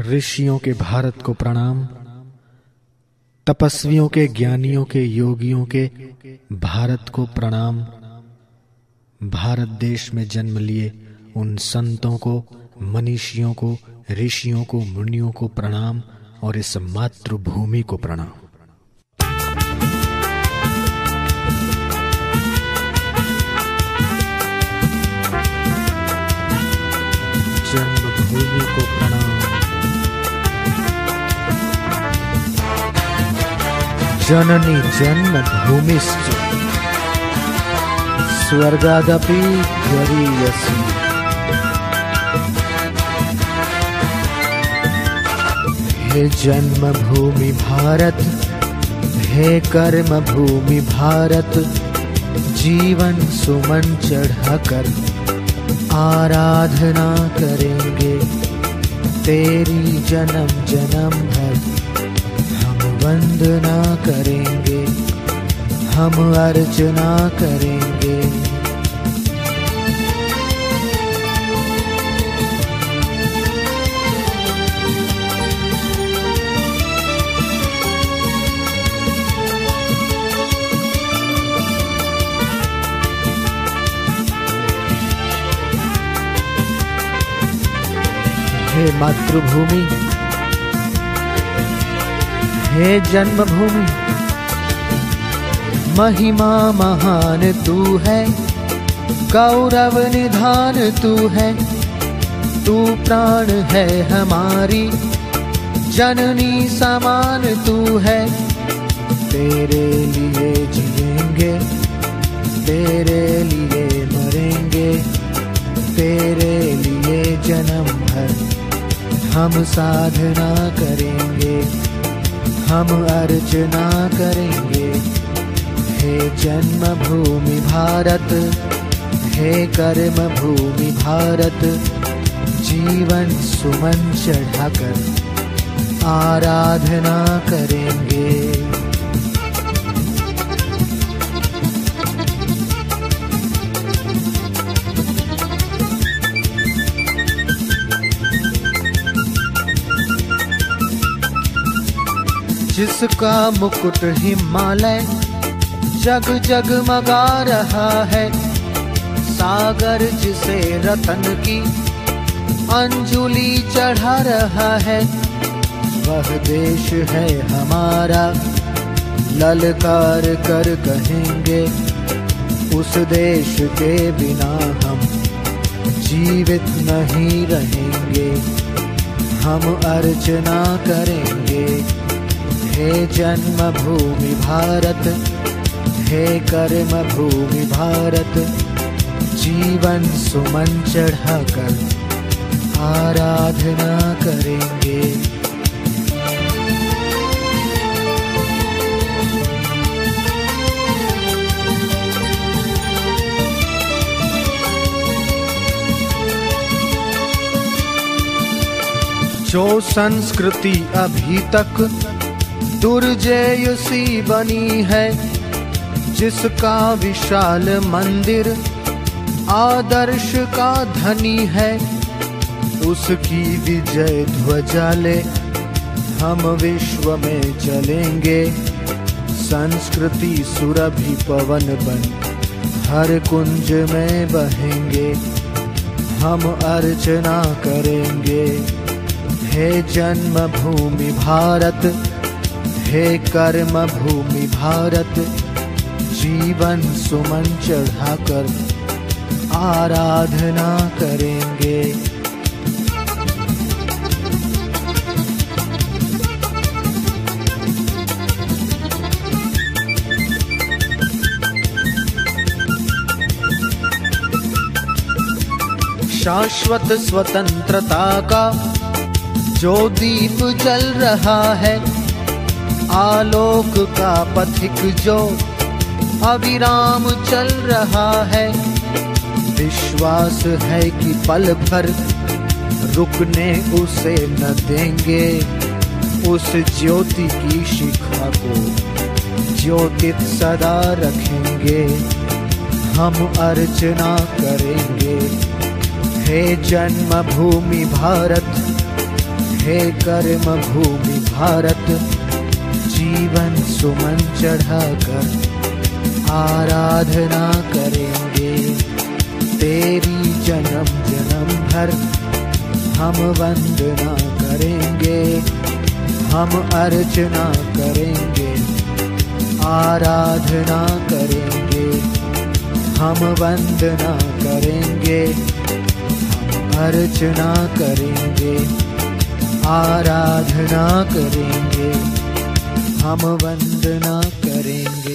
ऋषियों के भारत को प्रणाम, तपस्वियों के ज्ञानियों के योगियों के भारत को प्रणाम। भारत देश में जन्म लिए उन संतों को, मनीषियों को, ऋषियों को, मुनियों को प्रणाम और इस मातृभूमि को प्रणाम। जन्मभूमि को प्रणाम। जननी जन्मभूमिश्च स्वर्गादपि गरीयसी हे जन्म भूमि भारत, हे कर्म भूमि भारत, जीवन सुमन चढ़ाकर आराधना करेंगे। तेरी जन्म जन्म हम वंदना करेंगे हम अर्चना करेंगे। हे मातृभूमि हे जन्मभूमि, महिमा महान तू है, गौरव निधान तू है, तू प्राण है हमारी, जननी समान तू है, तेरे लिए जिएँगे, तेरे लिए मरेंगे, तेरे लिए जन्म भर हम साधना करेंगे। हम अर्चना करेंगे। हे जन्म भूमि भारत, हे कर्म भूमि भारत, जीवन सुमन चढ़ाकर आराधना करेंगे। जिसका मुकुट हिमालय जग जग मगा रहा है। सागर जिसे रतन की अंजुली चढ़ा रहा है। वह देश है हमारा, ललकार कर कहेंगे, उस देश के बिना हम जीवित नहीं रहेंगे। हम अर्चना करेंगे। हे जन्म भूमि भारत, हे कर्म भूमि भारत, जीवन सुमन चढ़ाकर आराधना करेंगे। जो संस्कृति अभी तक दुर्जय सी बनी है, जिसका विशाल मंदिर आदर्श का धनी है। उसकी विजय ध्वजा ले हम विश्व में चलेंगे। संस्कृति सुरभि पवन बन, हर कुंज में बहेंगे। हम अर्चना करेंगे। हे जन्मभूमि भारत हे कर्म भूमि भारत, जीवन सुमन चढ़ाकर आराधना करेंगे। शाश्वत स्वतंत्रता का जो दीप जल रहा है आलोक का पथिक जो अविराम चल रहा है। विश्वास है कि पल भर रुकने उसे न देंगे। उस ज्योति की शिखा को ज्योतित सदा रखेंगे। हम अर्चना करेंगे। हे जन्म भूमि भारत, हे कर्म भूमि भारत जीवन सुमन चढ़ाकर आराधना करेंगे। तेरी जन्म जन्म भर हम वंदना करेंगे। हम अर्चना करेंगे, आराधना करेंगे। हम वंदना करेंगे, हम अर्चना करेंगे, आराधना करेंगे। हम वंदना करेंगे।